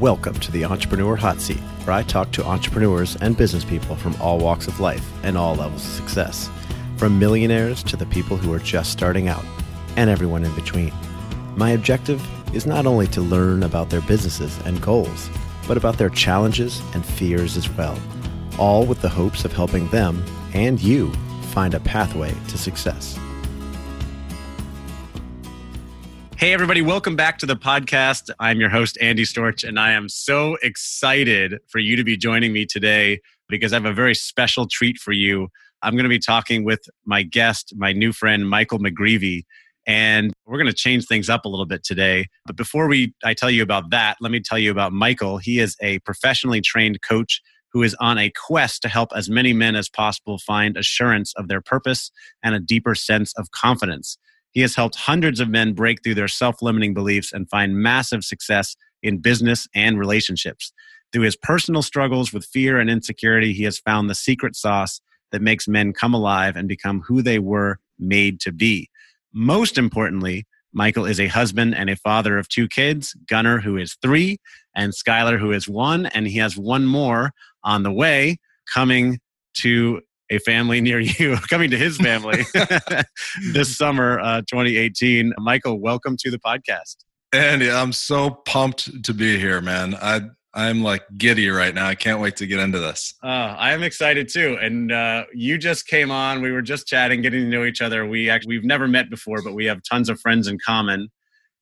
Welcome to the Entrepreneur Hot Seat, where I talk to entrepreneurs and business people from all walks of life and all levels of success, from millionaires to the people who are just starting out, and everyone in between. My objective is not only to learn about their businesses and goals, but about their challenges and fears as well, all with the hopes of helping them and you find a pathway to success. Hey, everybody, welcome back to the podcast. I'm your host, Andy Storch, and I am so excited for you to be joining me today because I have a very special treat for you. I'm going to be talking with my guest, my new friend, Michael McGreevy. And we're going to change things up a little bit today. But before we I tell you about that, let me tell you about Michael. He is a professionally trained coach who is on a quest to help as many men as possible find assurance of their purpose and a deeper sense of confidence. He has helped hundreds of men break through their self limiting beliefs and find massive success in business and relationships. Through his personal struggles with fear and insecurity, he has found the secret sauce that makes men come alive and become who they were made to be. Most importantly, Michael is a husband and a father of two kids Gunnar, who is three, and Skylar, who is one, and he has one more on the way coming to a family near you, coming to his family this summer, uh, 2018. Michael, welcome to the podcast. Andy, I'm so pumped to be here, man. I I'm like giddy right now. I can't wait to get into this. Uh, I am excited too. And uh, you just came on. We were just chatting, getting to know each other. We actually we've never met before, but we have tons of friends in common.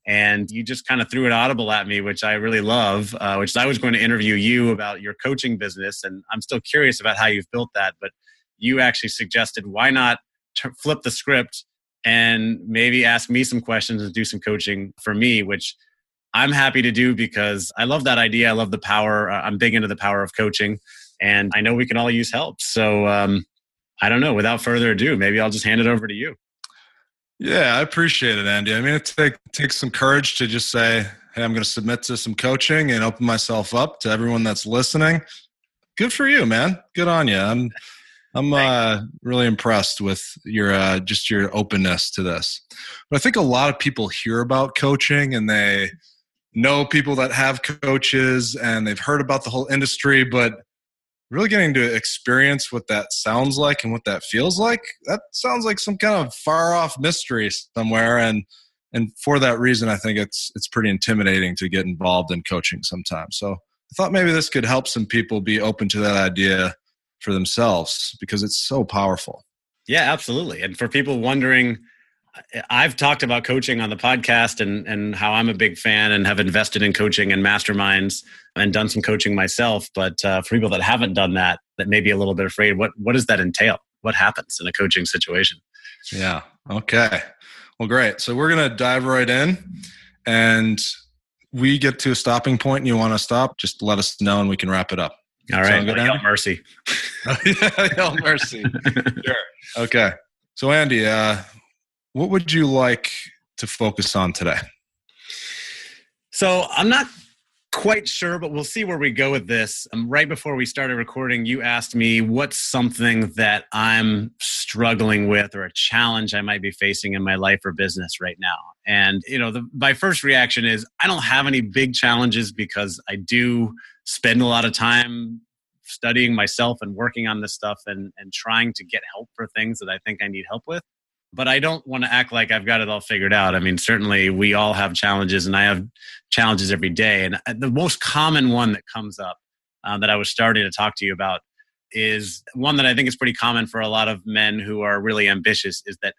And you just kind of threw an audible at me, which I really love. Uh, which I was going to interview you about your coaching business, and I'm still curious about how you've built that. But you actually suggested why not t- flip the script and maybe ask me some questions and do some coaching for me, which I'm happy to do because I love that idea. I love the power. Uh, I'm big into the power of coaching, and I know we can all use help. So um, I don't know. Without further ado, maybe I'll just hand it over to you. Yeah, I appreciate it, Andy. I mean, it take, takes some courage to just say, "Hey, I'm going to submit to some coaching and open myself up to everyone that's listening." Good for you, man. Good on you. I'm I'm uh, really impressed with your uh, just your openness to this. But I think a lot of people hear about coaching and they know people that have coaches and they've heard about the whole industry, but really getting to experience what that sounds like and what that feels like that sounds like some kind of far off mystery somewhere. And and for that reason i think it's it's pretty intimidating to get involved in coaching sometimes. So i thought maybe this could help some people be open to that idea for themselves because it's so powerful. Yeah, absolutely. And for people wondering, I've talked about coaching on the podcast and and how I'm a big fan and have invested in coaching and masterminds and done some coaching myself. But uh, for people that haven't done that, that may be a little bit afraid, what what does that entail? What happens in a coaching situation? Yeah. Okay. Well, great. So we're gonna dive right in, and we get to a stopping point, and you want to stop, just let us know, and we can wrap it up. All right. Mercy. yell mercy. sure. Okay. So, Andy, uh, what would you like to focus on today? So, I'm not quite sure, but we'll see where we go with this. Um, right before we started recording, you asked me what's something that I'm struggling with or a challenge I might be facing in my life or business right now. And, you know, the, my first reaction is I don't have any big challenges because I do spend a lot of time studying myself and working on this stuff and, and trying to get help for things that I think I need help with. But I don't want to act like I've got it all figured out. I mean, certainly we all have challenges, and I have challenges every day. And uh, the most common one that comes up uh, that I was starting to talk to you about is one that I think is pretty common for a lot of men who are really ambitious is that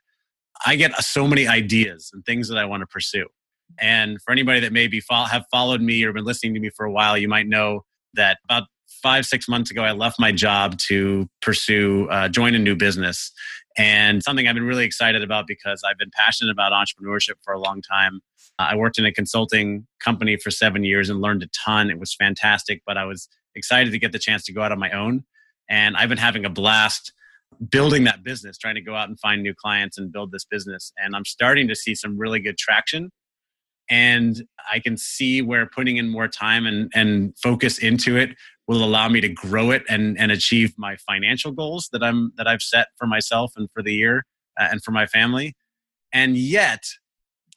I get so many ideas and things that I want to pursue. And for anybody that maybe fo- have followed me or been listening to me for a while, you might know that about five, six months ago, I left my job to pursue, uh, join a new business. And something I've been really excited about because I've been passionate about entrepreneurship for a long time. Uh, I worked in a consulting company for seven years and learned a ton. It was fantastic, but I was excited to get the chance to go out on my own. And I've been having a blast building that business, trying to go out and find new clients and build this business. And I'm starting to see some really good traction and I can see where putting in more time and, and focus into it will allow me to grow it and, and achieve my financial goals that I'm that I've set for myself and for the year uh, and for my family. And yet,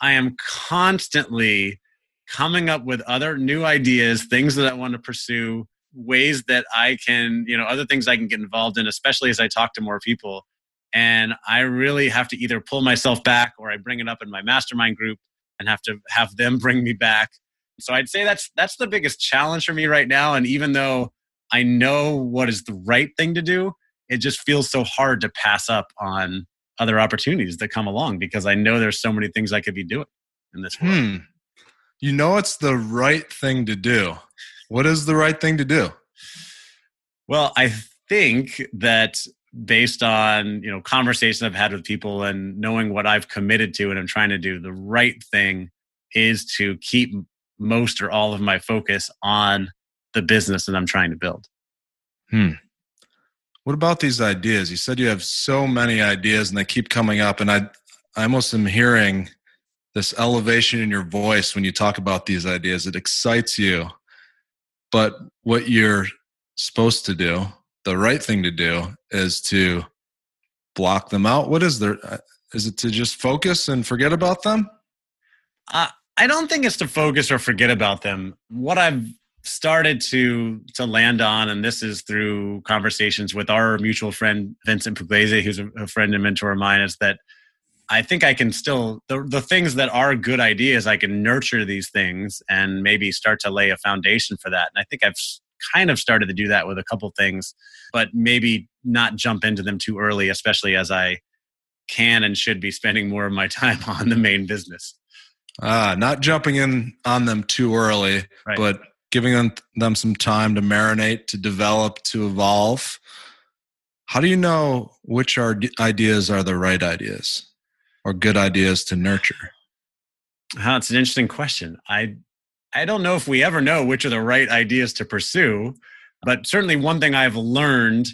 I am constantly coming up with other new ideas, things that I want to pursue, ways that I can, you know, other things I can get involved in, especially as I talk to more people. And I really have to either pull myself back or I bring it up in my mastermind group and have to have them bring me back. So I'd say that's that's the biggest challenge for me right now. And even though I know what is the right thing to do, it just feels so hard to pass up on other opportunities that come along because I know there's so many things I could be doing in this world. Hmm. You know it's the right thing to do. What is the right thing to do? Well, I think that based on you know conversations I've had with people and knowing what I've committed to and I'm trying to do, the right thing is to keep most or all of my focus on the business that I'm trying to build. Hmm. What about these ideas? You said you have so many ideas and they keep coming up, and I, I almost am hearing this elevation in your voice when you talk about these ideas. It excites you, but what you're supposed to do, the right thing to do, is to block them out. What is there? Uh, it to just focus and forget about them? Uh, I don't think it's to focus or forget about them. What I've started to to land on, and this is through conversations with our mutual friend Vincent Pugliese, who's a, a friend and mentor of mine, is that I think I can still the the things that are good ideas, I can nurture these things and maybe start to lay a foundation for that. And I think I've kind of started to do that with a couple things, but maybe not jump into them too early, especially as I can and should be spending more of my time on the main business. Ah, not jumping in on them too early, right. but giving them, them some time to marinate, to develop, to evolve. How do you know which are ideas are the right ideas or good ideas to nurture? Oh, it's an interesting question. I I don't know if we ever know which are the right ideas to pursue, but certainly one thing I've learned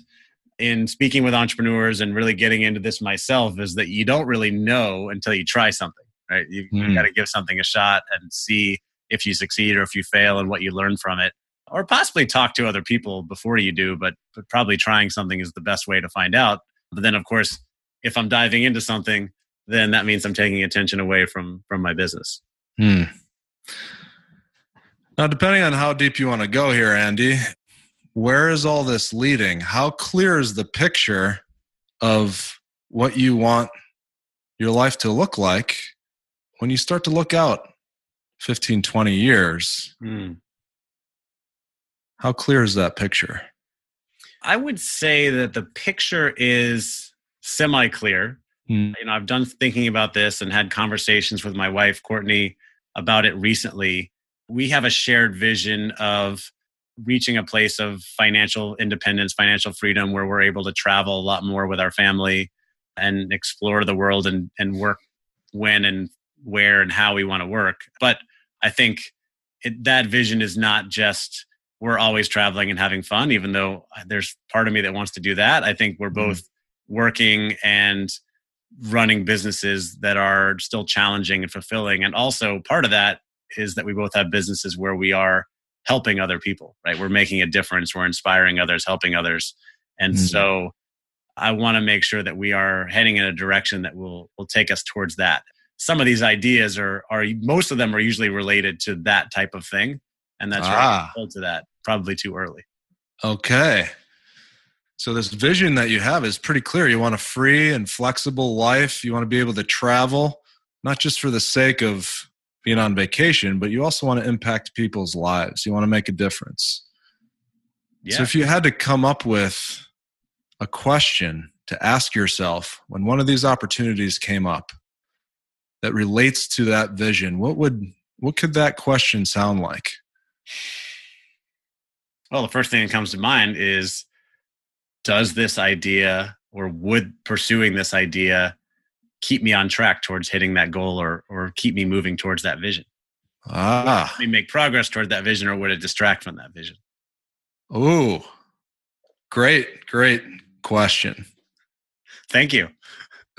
in speaking with entrepreneurs and really getting into this myself is that you don't really know until you try something right? You, mm. you got to give something a shot and see if you succeed or if you fail and what you learn from it. Or possibly talk to other people before you do, but, but probably trying something is the best way to find out. But then, of course, if I'm diving into something, then that means I'm taking attention away from from my business. Hmm. Now, depending on how deep you want to go here, Andy, where is all this leading? How clear is the picture of what you want your life to look like when you start to look out 15, 20 years, mm. how clear is that picture? I would say that the picture is semi clear. Mm. You know, I've done thinking about this and had conversations with my wife, Courtney, about it recently. We have a shared vision of reaching a place of financial independence, financial freedom, where we're able to travel a lot more with our family and explore the world and, and work when and where and how we want to work. But I think it, that vision is not just we're always traveling and having fun, even though there's part of me that wants to do that. I think we're mm-hmm. both working and running businesses that are still challenging and fulfilling. And also, part of that is that we both have businesses where we are helping other people, right? We're making a difference, we're inspiring others, helping others. And mm-hmm. so, I want to make sure that we are heading in a direction that will will take us towards that some of these ideas are are most of them are usually related to that type of thing, and that's ah. right to that probably too early. Okay. So this vision that you have is pretty clear. You want a free and flexible life. You want to be able to travel, not just for the sake of being on vacation, but you also want to impact people's lives. You want to make a difference. Yeah. So if you had to come up with a question to ask yourself when one of these opportunities came up, that relates to that vision, what would what could that question sound like? Well, the first thing that comes to mind is does this idea or would pursuing this idea keep me on track towards hitting that goal or or keep me moving towards that vision? Ah. Me make progress toward that vision or would it distract from that vision? Oh, great, great question. Thank you.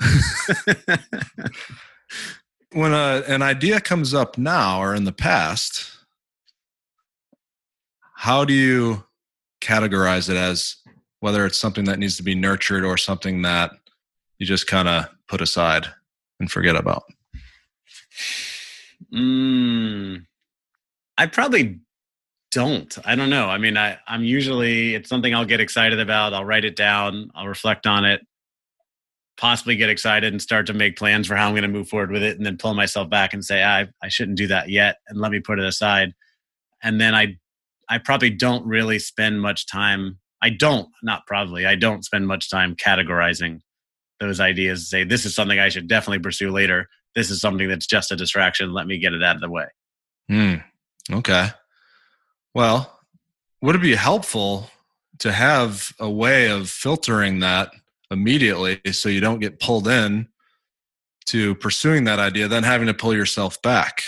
when a, an idea comes up now or in the past, how do you categorize it as whether it's something that needs to be nurtured or something that you just kind of put aside and forget about? Mm, I probably don't. I don't know. I mean, I, I'm usually, it's something I'll get excited about. I'll write it down, I'll reflect on it, possibly get excited and start to make plans for how I'm going to move forward with it, and then pull myself back and say, I, I shouldn't do that yet, and let me put it aside. And then I, I probably don't really spend much time. I don't, not probably, I don't spend much time categorizing those ideas. Say, this is something I should definitely pursue later. This is something that's just a distraction. Let me get it out of the way. Hmm. Okay. Well, would it be helpful to have a way of filtering that immediately so you don't get pulled in to pursuing that idea, then having to pull yourself back?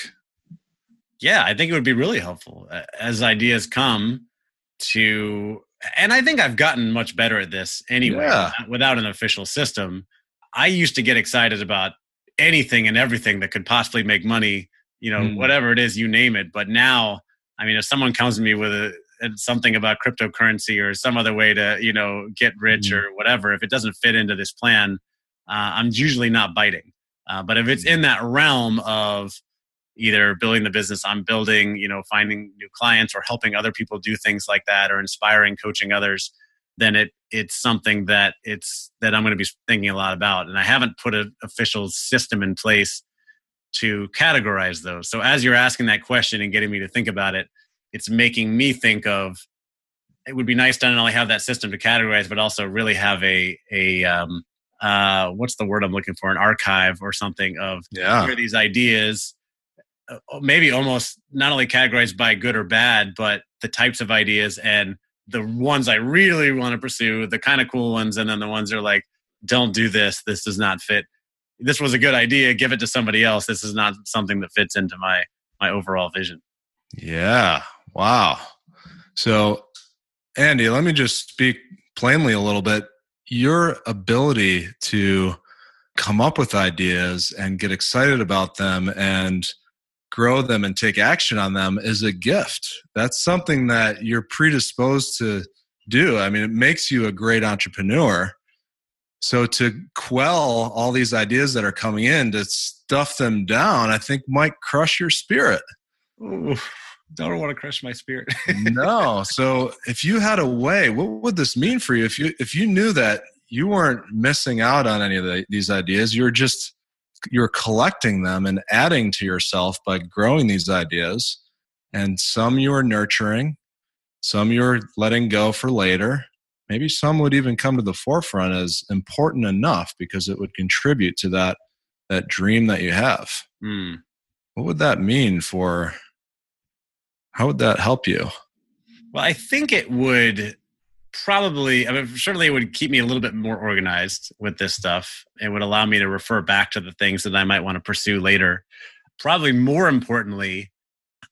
Yeah, I think it would be really helpful as ideas come to, and I think I've gotten much better at this anyway yeah. without an official system. I used to get excited about anything and everything that could possibly make money, you know, mm. whatever it is, you name it. But now I mean, if someone comes to me with a, something about cryptocurrency or some other way to, you know, get rich mm-hmm. or whatever, if it doesn't fit into this plan, uh, I'm usually not biting. Uh, but if it's in that realm of either building the business I'm building, you know, finding new clients or helping other people do things like that or inspiring, coaching others, then it it's something that it's that I'm going to be thinking a lot about. And I haven't put an official system in place to categorize those. So as you're asking that question and getting me to think about it, it's making me think of it would be nice to not only have that system to categorize, but also really have a a um, uh, what's the word I'm looking for? An archive or something of yeah. here these ideas, Uh, maybe almost not only categorized by good or bad, but the types of ideas and the ones I really want to pursue, the kind of cool ones, and then the ones that are like, don't do this, this does not fit. This was a good idea give it to somebody else this is not something that fits into my my overall vision. Yeah wow. So andy let me just speak plainly a little bit. Your ability to come up with ideas and get excited about them and grow them and take action on them is a gift that's something that you're predisposed to do i mean it makes you a great entrepreneur so to quell all these ideas that are coming in, to stuff them down, I think might crush your spirit. Ooh, don't want to crush my spirit. no. So if you had a way, what would this mean for you? If you if you knew that you weren't missing out on any of the, these ideas, you're just you're collecting them and adding to yourself by growing these ideas. And some you are nurturing, some you're letting go for later, maybe some would even come to the forefront as important enough because it would contribute to that that dream that you have mm. what would that mean for how would that help you well i think it would probably i mean certainly it would keep me a little bit more organized with this stuff. It would allow me to refer back to the things that i might want to pursue later. Probably more importantly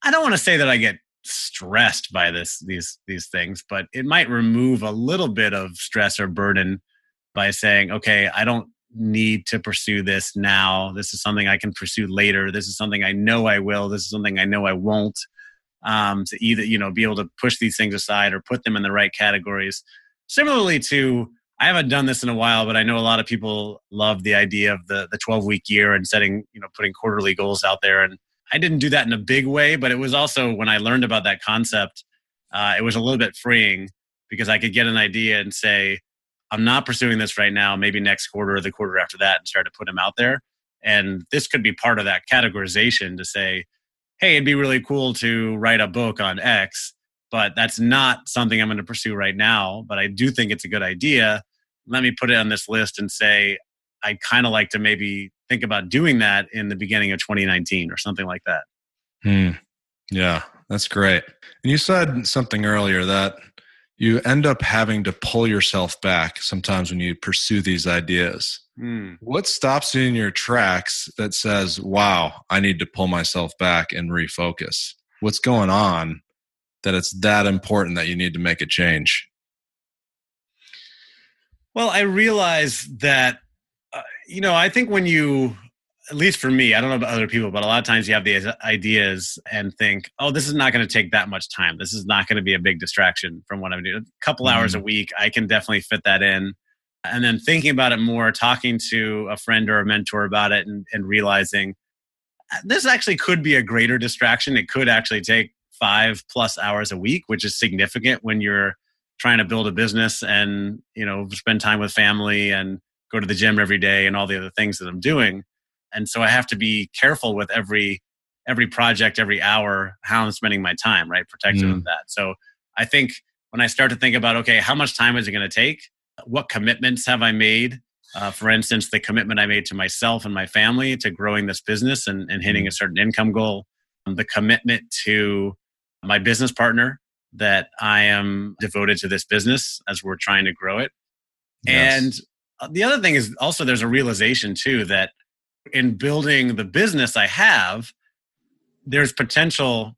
i don't want to say that i get stressed by this these these things but it might remove a little bit of stress or burden by saying okay i don't need to pursue this now. This is something i can pursue later. This is something i know i will. This is something i know i won't um, to either you know be able to push these things aside or put them in the right categories. Similarly to i haven't done this in a while but i know a lot of people love the idea of the the 12 week year and setting you know putting quarterly goals out there. And I didn't do that in a big way, but it was also when I learned about that concept, uh, it was a little bit freeing because I could get an idea and say, I'm not pursuing this right now, maybe next quarter or the quarter after that, and start to put them out there. And this could be part of that categorization to say, hey, it'd be really cool to write a book on X, but that's not something I'm going to pursue right now. But I do think it's a good idea. Let me put it on this list and say, I'd kind of like to maybe think about doing that in the beginning of 2019 or something like that. Hmm. Yeah, that's great. And you said something earlier that you end up having to pull yourself back sometimes when you pursue these ideas. Hmm. What stops you in your tracks that says, wow, I need to pull myself back and refocus? What's going on that it's that important that you need to make a change? Well, I realize that you know, I think when you, at least for me, I don't know about other people, but a lot of times you have these ideas and think, oh, this is not going to take that much time. This is not going to be a big distraction from what I'm doing. A couple mm-hmm. hours a week, I can definitely fit that in. And then thinking about it more, talking to a friend or a mentor about it and, and realizing uh, this actually could be a greater distraction. It could actually take five plus hours a week, which is significant when you're trying to build a business and you know spend time with family and go to the gym every day and all the other things that I'm doing. And so I have to be careful with every every project, every hour, how I'm spending my time, right? Protective mm. of that. So I think when I start to think about, okay, how much time is it going to take? What commitments have I made? Uh, for instance, the commitment I made to myself and my family to growing this business and, and hitting a mm. certain income goal, the commitment to my business partner that I am devoted to this business as we're trying to grow it. Yes. And uh, the other thing is also there's a realization too that in building the business I have, there's potential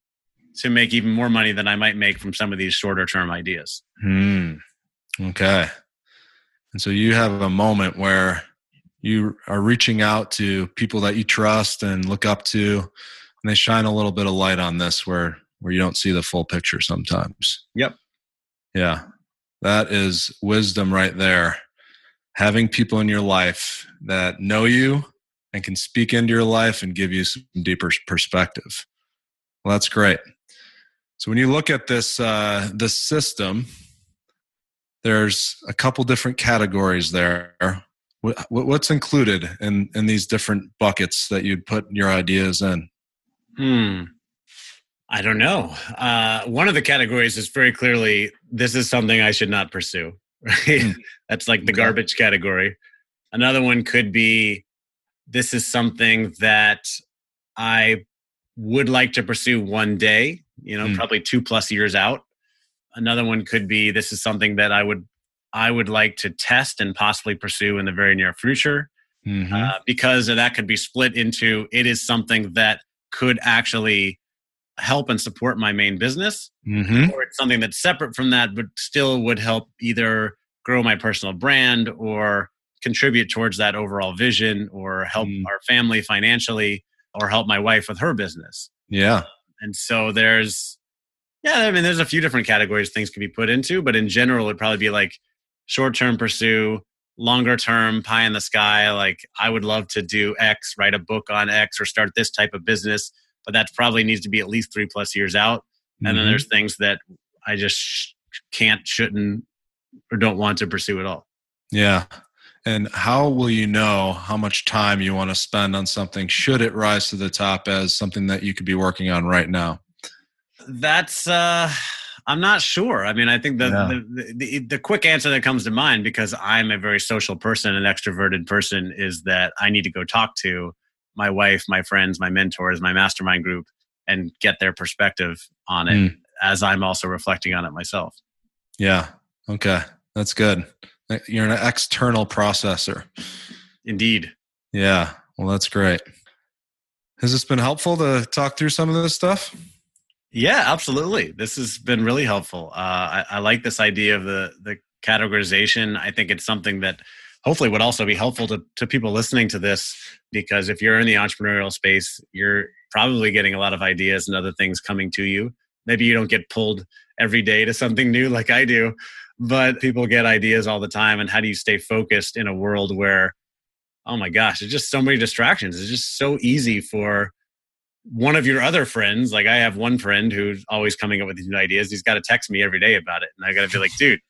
to make even more money than I might make from some of these shorter term ideas. Hmm. Okay. And so you have a moment where you are reaching out to people that you trust and look up to, and they shine a little bit of light on this where where you don't see the full picture sometimes. Yep. Yeah. That is wisdom right there. Having people in your life that know you and can speak into your life and give you some deeper perspective. Well, that's great. So when you look at this uh, this system, there's a couple different categories there. What's included in in these different buckets that you'd put your ideas in? Hmm. I don't know. Uh, one of the categories is very clearly this is something I should not pursue. Right? Hmm. That's like the garbage category. Another one could be this is something that I would like to pursue one day, you know, mm. probably two plus years out. Another one could be this is something that I would I would like to test and possibly pursue in the very near future. Mm-hmm. Uh, because that could be split into it is something that could actually help and support my main business, mm-hmm. or it's something that's separate from that, but still would help either grow my personal brand or contribute towards that overall vision or help mm. our family financially or help my wife with her business. Yeah. And so there's, yeah, I mean, there's a few different categories things can be put into, but in general, it'd probably be like short term pursue, longer term pie in the sky. Like, I would love to do X, write a book on X, or start this type of business, but that probably needs to be at least three plus years out. Mm-hmm. And then mm-hmm. there's things that I just can't, shouldn't, or don't want to pursue at all. Yeah. And how will you know how much time you want to spend on something should it rise to the top as something that you could be working on right now? That's uh I'm not sure. I mean, I think the, yeah. the, the, the quick answer that comes to mind because I'm a very social person, an extroverted person, is that I need to go talk to my wife, my friends, my mentors, my mastermind group, and get their perspective on it mm. as I'm also reflecting on it myself. Yeah. Okay. That's good. You're an external processor. Indeed. Yeah. Well, that's great. Has this been helpful to talk through some of this stuff? Yeah, absolutely. This has been really helpful. Uh, I, I like this idea of the the categorization. I think it's something that hopefully would also be helpful to, to people listening to this because if you're in the entrepreneurial space, you're probably getting a lot of ideas and other things coming to you. Maybe you don't get pulled every day to something new like I do, but people get ideas all the time and how do you stay focused in a world where oh my gosh there's just so many distractions. It's just so easy for one of your other friends like i have one friend who's always coming up with these new ideas. He's got to text me every day about it and i got to be like dude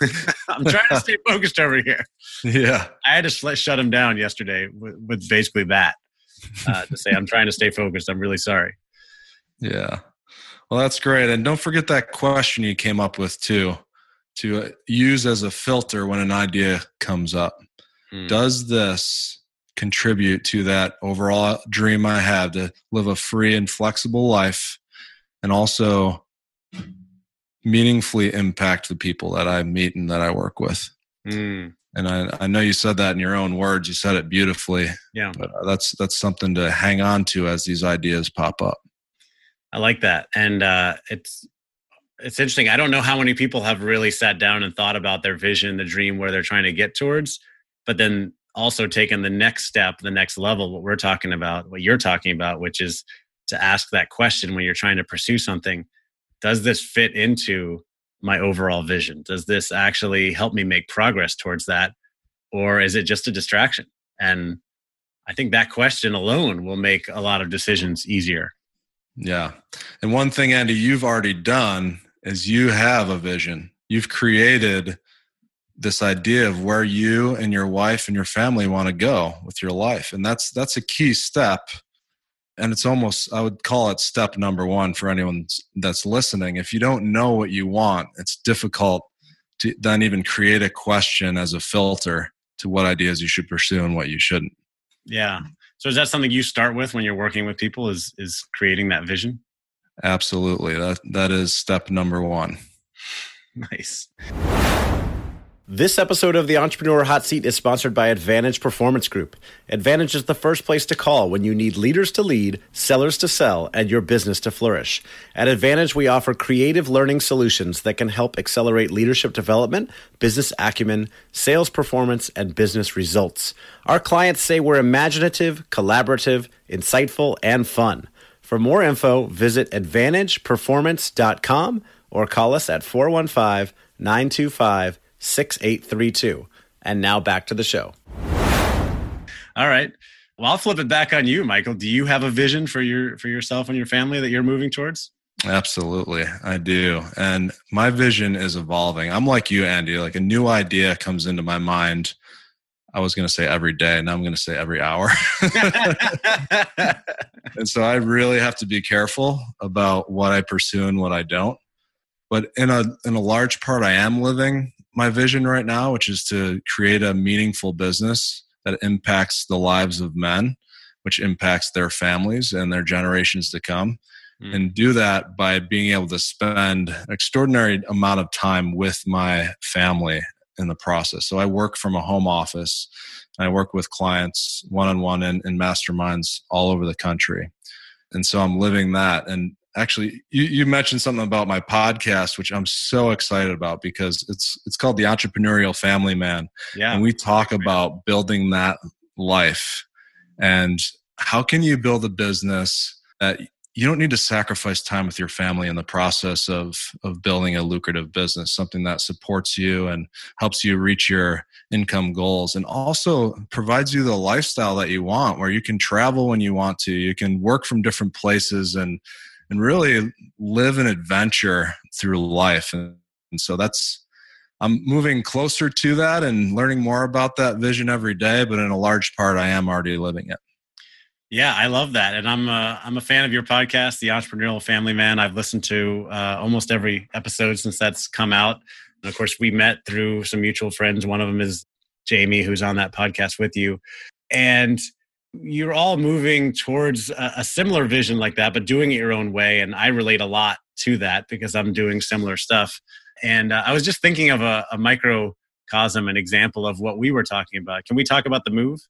i'm trying to stay focused over here. Yeah. I had to shut him down yesterday with, with basically that uh, to say i'm trying to stay focused. I'm really sorry. Yeah well that's great and don't forget that question you came up with too to use as a filter when an idea comes up. Mm. Does this contribute to that overall dream I have to live a free and flexible life and also meaningfully impact the people that I meet and that I work with? Mm. And I, I know you said that in your own words. You said it beautifully. Yeah. But that's that's something to hang on to as these ideas pop up. I like that, and uh, it's it's interesting. I don't know how many people have really sat down and thought about their vision, the dream, where they're trying to get towards, but then also taken the next step, the next level, what we're talking about, what you're talking about, which is to ask that question when you're trying to pursue something Does this fit into my overall vision? Does this actually help me make progress towards that? Or is it just a distraction? And I think that question alone will make a lot of decisions easier. Yeah. And one thing, Andy, you've already done is you have a vision. You've created this idea of where you and your wife and your family want to go with your life. And that's that's a key step. And it's almost I would call it step number 1 for anyone that's listening. If you don't know what you want, it's difficult to then even create a question as a filter to what ideas you should pursue and what you shouldn't. Yeah. So is that something you start with when you're working with people is is creating that vision? Absolutely. That that is step number 1. Nice. This episode of the Entrepreneur Hot Seat is sponsored by Advantage Performance Group. Advantage is the first place to call when you need leaders to lead, sellers to sell, and your business to flourish. At Advantage, we offer creative learning solutions that can help accelerate leadership development, business acumen, sales performance, and business results. Our clients say we're imaginative, collaborative, insightful, and fun. For more info, visit AdvantagePerformance.com or call us at 415 925 6832. And now back to the show. All right. Well, I'll flip it back on you, Michael. Do you have a vision for your for yourself and your family that you're moving towards? Absolutely, I do. And my vision is evolving. I'm like you, Andy. Like a new idea comes into my mind. I was going to say every day, and now I'm going to say every hour. and so I really have to be careful about what I pursue and what I don't. But in a in a large part, I am living my vision right now, which is to create a meaningful business that impacts the lives of men, which impacts their families and their generations to come. Mm. And do that by being able to spend an extraordinary amount of time with my family in the process. So I work from a home office. I work with clients one on one in masterminds all over the country. And so I'm living that. And actually you, you mentioned something about my podcast which i'm so excited about because it's it's called the entrepreneurial family man. Yeah. And we talk about building that life. And how can you build a business that you don't need to sacrifice time with your family in the process of of building a lucrative business something that supports you and helps you reach your income goals and also provides you the lifestyle that you want where you can travel when you want to. You can work from different places and and really live an adventure through life. And, so that's, I'm moving closer to that and learning more about that vision every day, but in a large part, I am already living it. Yeah, I love that, and I'm a, I'm a fan of your podcast, The Entrepreneurial Family Man. I've listened to uh, almost every episode since that's come out. And of course, we met through some mutual friends. One of them is Jamie, who's on that podcast with you, and you're all moving towards a, a, similar vision like that, but doing it your own way. And I relate a lot to that because I'm doing similar stuff. And uh, I was just thinking of a, a microcosm, an example of what we were talking about. Can we talk about the move?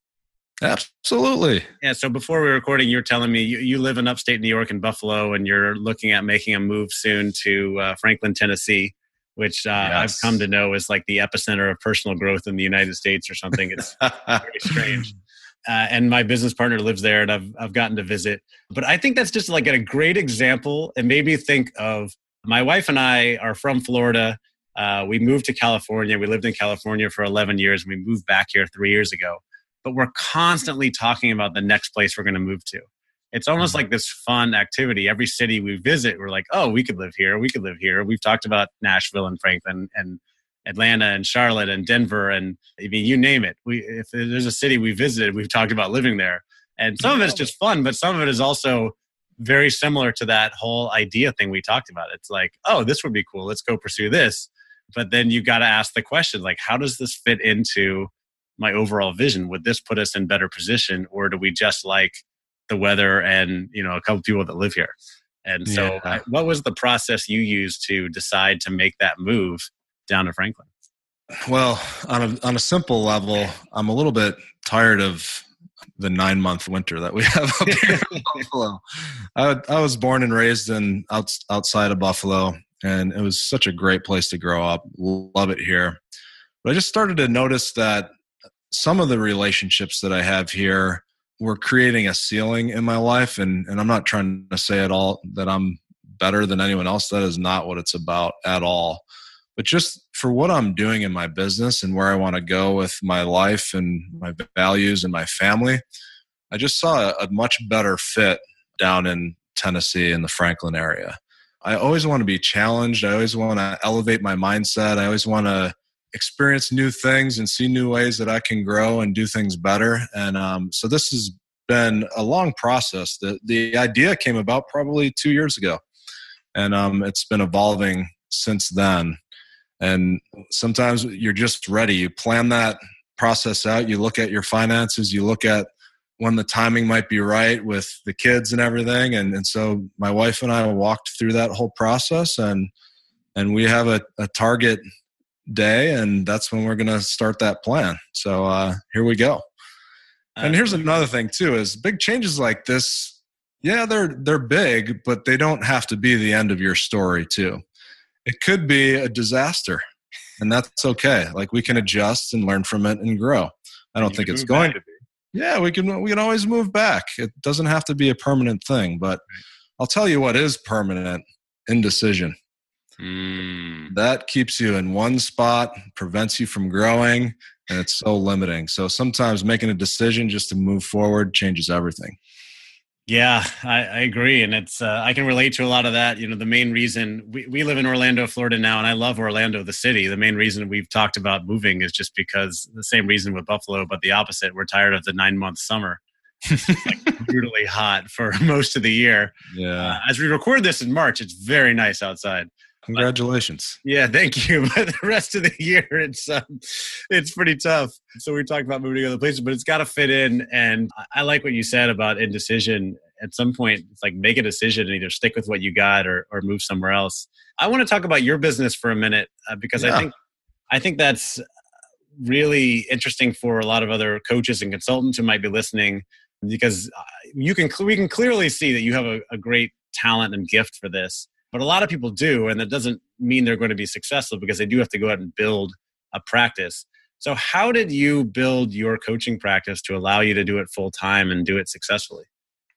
Absolutely. Yeah. So before we were recording, you were telling me you, you live in upstate New York and Buffalo, and you're looking at making a move soon to uh, Franklin, Tennessee, which uh, yes. I've come to know is like the epicenter of personal growth in the United States or something. It's very strange uh, and my business partner lives there and I've, I've gotten to visit. But i think that's just like a great example. And made me think of my wife and i are from florida. Uh, we moved to california. We lived in california for 11 years and we moved back here three years ago. But we're constantly talking about the next place we're going to move to. It's almost mm-hmm. like this fun activity. Every city we visit we're like oh we could live here. We could live here. We've talked about nashville and franklin and Atlanta and Charlotte and Denver and I mean you name it. We if there's a city we visited, we've talked about living there. And some of it's just fun, but some of it is also very similar to that whole idea thing we talked about. It's like, oh, this would be cool. Let's go pursue this. But then you got to ask the question like how does this fit into my overall vision? Would this put us in better position or do we just like the weather and, you know, a couple people that live here? And so, yeah. what was the process you used to decide to make that move down to Franklin? Well, on a on a simple level, I'm a little bit tired of the nine month winter that we have up here in Buffalo. I, I was born and raised in out, outside of Buffalo, and it was such a great place to grow up. Love it here, but I just started to notice that some of the relationships that I have here were creating a ceiling in my life, and and I'm not trying to say at all that I'm better than anyone else. That is not what it's about at all but just for what I'm doing in my business and where I want to go with my life and my values and my family, I just saw a, much better fit down in Tennessee in the Franklin area. I always want to be challenged. I always want to elevate my mindset. I always want to experience new things and see new ways that I can grow and do things better. And um, so this has been a long process. The the idea came about probably two years ago, and um, it's been evolving since then. And sometimes you're just ready. You plan that process out. You look at your finances. You look at when the timing might be right with the kids and everything. And and so my wife and I walked through that whole process and and we have a, a target day and that's when we're going to start that plan so uh, here we go and here's another thing too is big changes like this yeah they're they're big but they don't have to be the end of your story too it could be a disaster and that's okay like we can adjust and learn from it and grow i don't think it's going back. to be yeah we can we can always move back it doesn't have to be a permanent thing but i'll tell you what is permanent indecision Mm. That keeps you in one spot, prevents you from growing, and it's so limiting. So sometimes making a decision just to move forward changes everything. Yeah, I, I agree, and it's uh, I can relate to a lot of that. You know, the main reason we, we live in Orlando, Florida now, and I love Orlando, the city. The main reason we've talked about moving is just because the same reason with Buffalo, but the opposite. We're tired of the nine month summer. like brutally hot for most of the year. Yeah. Uh, as we record this in March, it's very nice outside. Congratulations. Yeah, thank you. But the rest of the year, it's um, it's pretty tough. So we talked about moving to other places, but it's got to fit in. And I like what you said about indecision. At some point, it's like make a decision and either stick with what you got or or move somewhere else. I want to talk about your business for a minute uh, because yeah. I think I think that's really interesting for a lot of other coaches and consultants who might be listening because uh, you can we can clearly see that you have a, a great talent and gift for this but a lot of people do, and that doesn't mean they're going to be successful because they do have to go out and build a practice. So, how did you build your coaching practice to allow you to do it full time and do it successfully?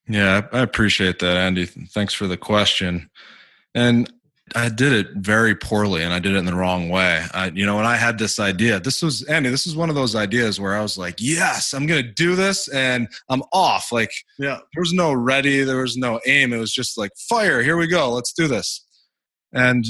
Yeah, I appreciate that, Andy. Thanks for the question. And I did it very poorly and I did it in the wrong way. I, you know, when I had this idea, this was Andy, this is one of those ideas where I was like, yes, I'm going to do this and I'm off. Like, yeah, there was no ready, there was no aim. It was just like, fire, here we go, let's do this. And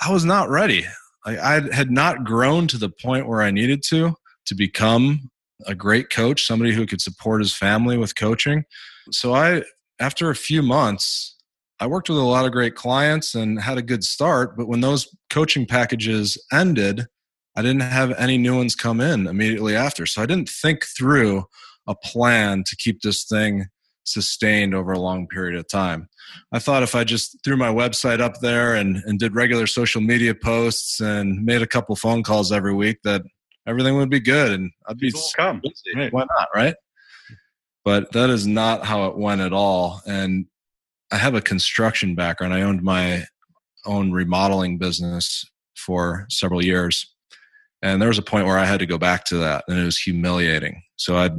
I was not ready. Like, I had not grown to the point where I needed to to become a great coach, somebody who could support his family with coaching. So I, after a few months, I worked with a lot of great clients and had a good start, but when those coaching packages ended, I didn't have any new ones come in immediately after. So I didn't think through a plan to keep this thing sustained over a long period of time. I thought if I just threw my website up there and, and did regular social media posts and made a couple phone calls every week that everything would be good and I'd be come. Right. Why not, right? But that is not how it went at all. And I have a construction background. I owned my own remodeling business for several years. And there was a point where I had to go back to that, and it was humiliating. So I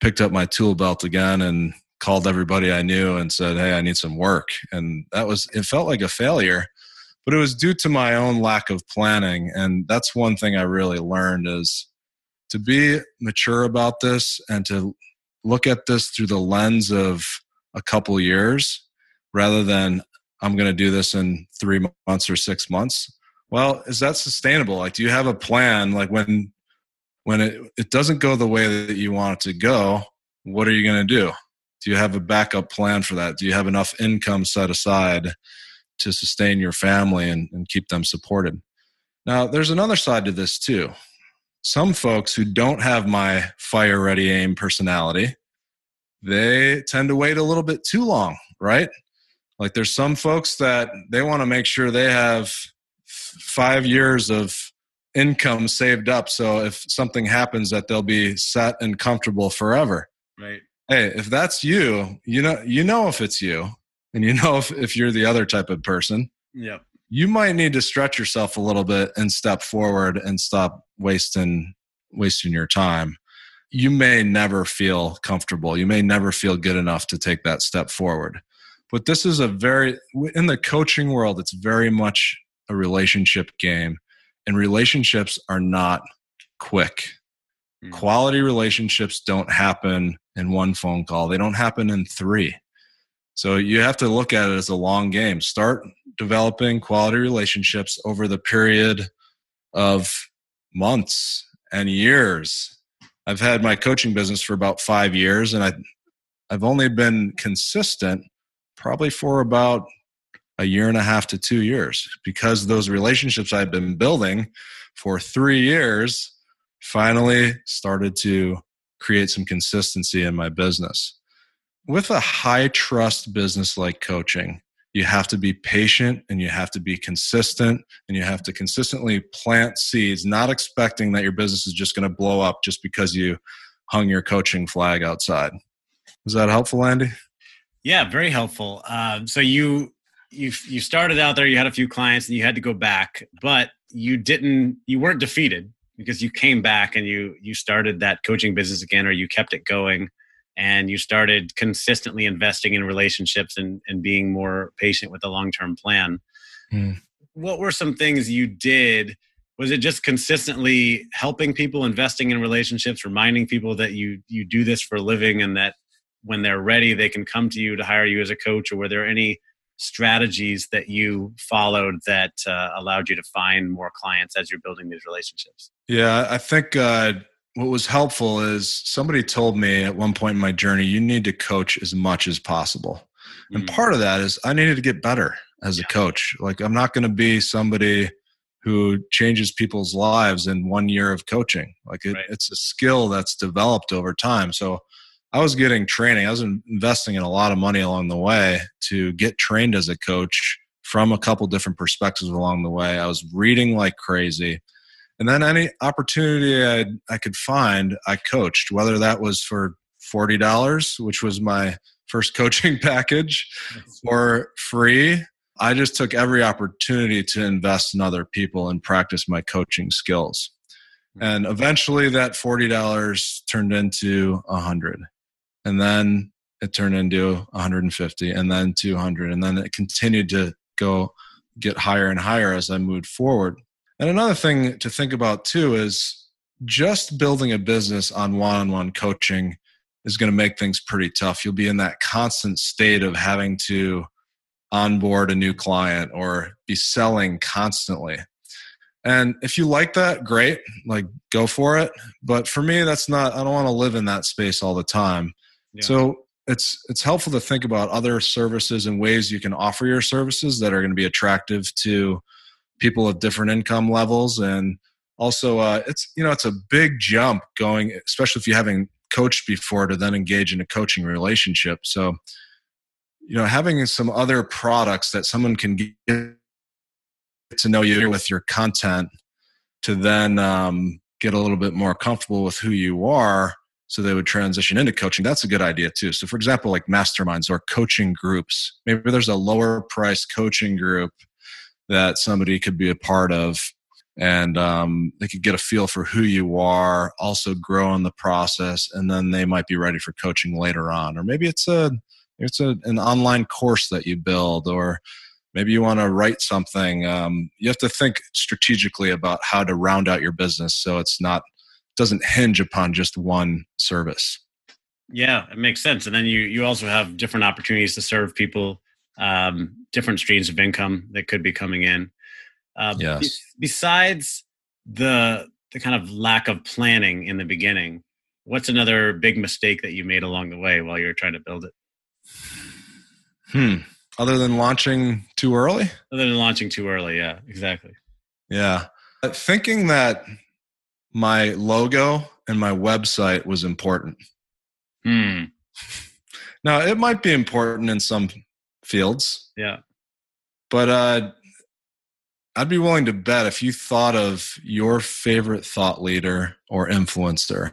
picked up my tool belt again and called everybody I knew and said, Hey, I need some work. And that was, it felt like a failure, but it was due to my own lack of planning. And that's one thing I really learned is to be mature about this and to look at this through the lens of a couple years rather than I'm going to do this in three months or six months. Well, is that sustainable? Like, do you have a plan? Like when when it, it doesn't go the way that you want it to go, what are you going to do? Do you have a backup plan for that? Do you have enough income set aside to sustain your family and, and keep them supported? Now, there's another side to this too. Some folks who don't have my fire ready aim personality, they tend to wait a little bit too long, right? Like there's some folks that they want to make sure they have five years of income saved up so if something happens that they'll be set and comfortable forever. Right. Hey, if that's you, you know you know if it's you and you know if, if you're the other type of person. Yep. You might need to stretch yourself a little bit and step forward and stop wasting wasting your time you may never feel comfortable. You may never feel good enough to take that step forward. But this is a very, in the coaching world, it's very much a relationship game. And relationships are not quick. Mm. Quality relationships don't happen in one phone call, they don't happen in three. So you have to look at it as a long game. Start developing quality relationships over the period of months and years. I've had my coaching business for about five years, and I, I've only been consistent probably for about a year and a half to two years because those relationships I've been building for three years finally started to create some consistency in my business. With a high trust business like coaching, you have to be patient and you have to be consistent and you have to consistently plant seeds, not expecting that your business is just going to blow up just because you hung your coaching flag outside. Was that helpful, Andy? Yeah, very helpful. Um, so you you you started out there, you had a few clients, and you had to go back, but you didn't. You weren't defeated because you came back and you you started that coaching business again, or you kept it going and you started consistently investing in relationships and, and being more patient with the long-term plan. Mm. what were some things you did? Was it just consistently helping people investing in relationships reminding people that you you do this for a living and that when they're ready they can come to you to hire you as a coach? Or were there any strategies that you followed that uh, allowed you to find more clients as you're building these relationships? Yeah i think uh, what was helpful is somebody told me at one point in my journey, you need to coach as much as possible. Mm. And part of that is I needed to get better as a coach. Like, I'm not going to be somebody who changes people's lives in one year of coaching. Like, it, right. it's a skill that's developed over time. So, I was getting training. I was investing in a lot of money along the way to get trained as a coach from a couple different perspectives along the way. I was reading like crazy and then any opportunity I, I could find, I coached, whether that was for $40, which was my first coaching package, or free. I just took every opportunity to invest in other people and practice my coaching skills. Hmm. And eventually that $40 turned into 100. And then it turned into 150 and then 200 and then it continued to go get higher and higher as I moved forward. And another thing to think about too is just building a business on one on one coaching is going to make things pretty tough. You'll be in that constant state of having to onboard a new client or be selling constantly. And if you like that, great, like go for it. But for me, that's not, I don't want to live in that space all the time. Yeah. So it's it's helpful to think about other services and ways you can offer your services that are going to be attractive to people of different income levels. And also uh, it's you know it's a big jump going especially if you haven't coached before to then engage in a coaching relationship. So you know having some other products that someone can get to know you with your content to then um, get a little bit more comfortable with who you are so they would transition into coaching that's a good idea too. So for example like masterminds or coaching groups maybe there's a lower price coaching group that somebody could be a part of and um, they could get a feel for who you are also grow in the process and then they might be ready for coaching later on. Or maybe it's a it's a, an online course that you build or maybe you want to write something. Um, you have to think strategically about how to round out your business so it's not doesn't hinge upon just one service. Yeah it makes sense. And then you you also have different opportunities to serve people um, different streams of income that could be coming in. Uh, yes. Be- besides the the kind of lack of planning in the beginning, what's another big mistake that you made along the way while you're trying to build it? Hmm. Other than launching too early? Other than launching too early, yeah, exactly. Yeah. Thinking that my logo and my website was important. Hmm. Now, it might be important in some fields. Yeah. But uh, I'd be willing to bet if you thought of your favorite thought leader or influencer,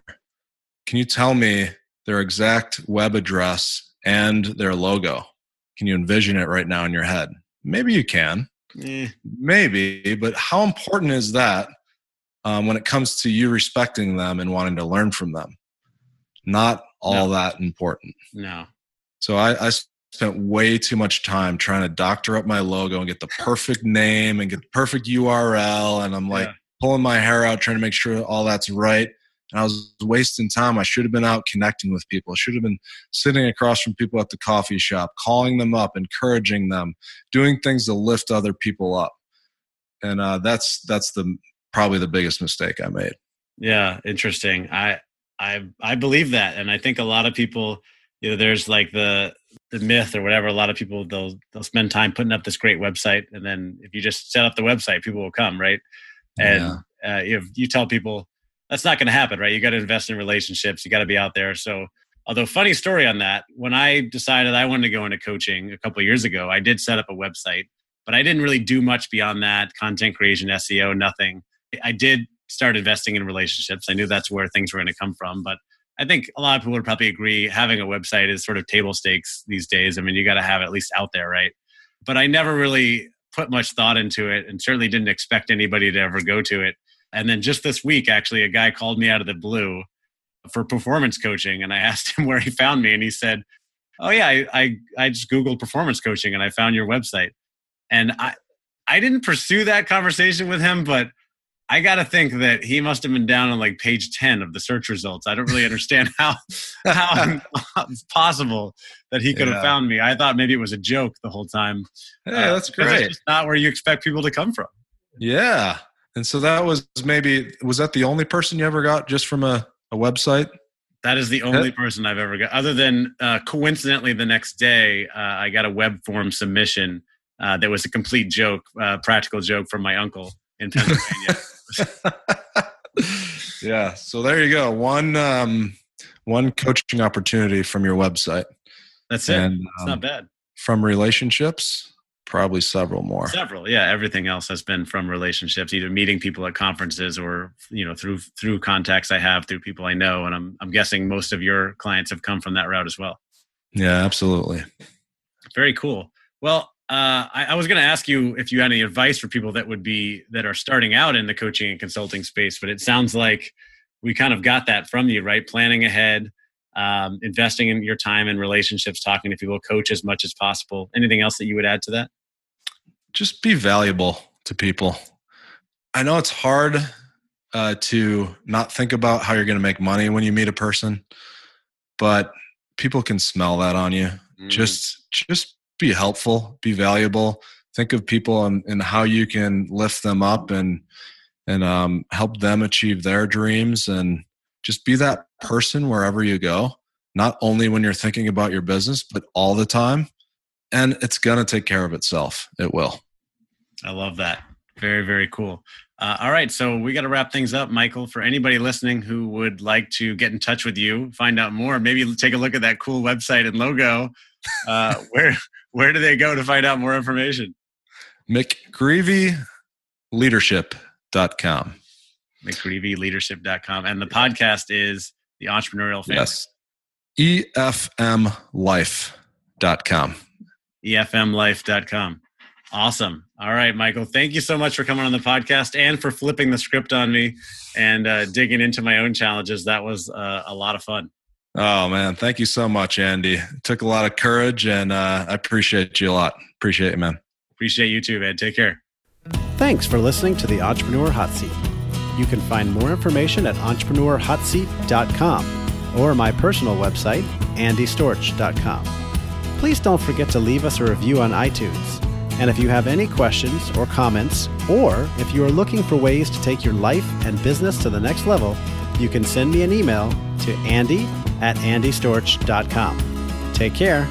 can you tell me their exact web address and their logo? Can you envision it right now in your head? Maybe you can. Eh. Maybe, but how important is that um, when it comes to you respecting them and wanting to learn from them? Not all no. that important. No. So I, I spent way too much time trying to doctor up my logo and get the perfect name and get the perfect URL. And I'm like yeah. pulling my hair out trying to make sure all that's right. and I was wasting time. I should have been out connecting with people. I should have been sitting across from people at the coffee shop, calling them up, encouraging them, doing things to lift other people up. And uh, that's that's the probably the biggest mistake I made. Yeah, interesting. I I I believe that, and I think a lot of people, you know, there's like the the myth or whatever. A lot of people they'll they'll spend time putting up this great website, and then if you just set up the website, people will come, right? And yeah. uh, if you tell people that's not going to happen, right? You got to invest in relationships. You got to be out there. So, although funny story on that, when I decided I wanted to go into coaching a couple years ago, I did set up a website, but I didn't really do much beyond that. Content creation, SEO, nothing. I did start investing in relationships. I knew that's where things were going to come from, but I think a lot of people would probably agree having a website is sort of table stakes these days. I mean, you got to have it at least out there, right? But I never really put much thought into it and certainly didn't expect anybody to ever go to it and then just this week, actually, a guy called me out of the blue for performance coaching, and I asked him where he found me, and he said, "Oh yeah, I I, I just googled performance coaching, and I found your website." And I I didn't pursue that conversation with him, but I got to think that he must have been down on like page 10 of the search results. I don't really understand how how it's possible that he could yeah. have found me. I thought maybe it was a joke the whole time. Hey, uh, that's great. It's not where you expect people to come from. Yeah. And so that was maybe was that the only person you ever got just from a, a website? That is the only person I've ever got. Other than uh, coincidentally, the next day uh, I got a web form submission uh, that was a complete joke, uh, practical joke from my uncle in Pennsylvania. yeah. So there you go. One um, one coaching opportunity from your website. That's it. And, it's um, not bad. From relationships probably several more several yeah everything else has been from relationships either meeting people at conferences or you know through through contacts i have through people i know and i'm i'm guessing most of your clients have come from that route as well yeah absolutely very cool well uh, I, I, was going to ask you if you had any advice for people that would be that are starting out in the coaching and consulting space but it sounds like we kind of got that from you right planning ahead um, investing in your time and relationships talking to people coach as much as possible anything else that you would add to that just be valuable to people. I know it's hard uh, to not think about how you're going to make money when you meet a person, but people can smell that on you. Mm. Just, just be helpful, be valuable. Think of people and, and how you can lift them up and and um, help them achieve their dreams, and just be that person wherever you go. Not only when you're thinking about your business, but all the time. And it's to take care of itself. It will. I love that. Very, very cool. Uh, all right, so we got to wrap things up, Michael. For anybody listening who would like to get in touch with you, find out more, maybe take a look at that cool website and logo. Uh, where where do they go to find out more information? McGreevyLeadership.com. McGreevyLeadership.com. And the podcast is The Entrepreneurial Family. Yes. EFMLife.com. EFMLife.com. Awesome. All right, Michael. Thank you so much for coming on the podcast and for flipping the script on me and uh, digging into my own challenges. That was uh, a lot of fun. Oh man, thank you so much, Andy. It took a lot of courage, and uh, I appreciate you a lot. Appreciate you, man. Appreciate you too, man. Take care. Thanks for listening to the Entrepreneur Hot Seat. You can find more information at entrepreneurhotseat.com or my personal website, andystorch.com. Please don't forget to leave us a review on iTunes. And if you have any questions or comments, or if you are looking for ways to take your life and business to the next level, you can send me an email to andy at andystorch.com. Take care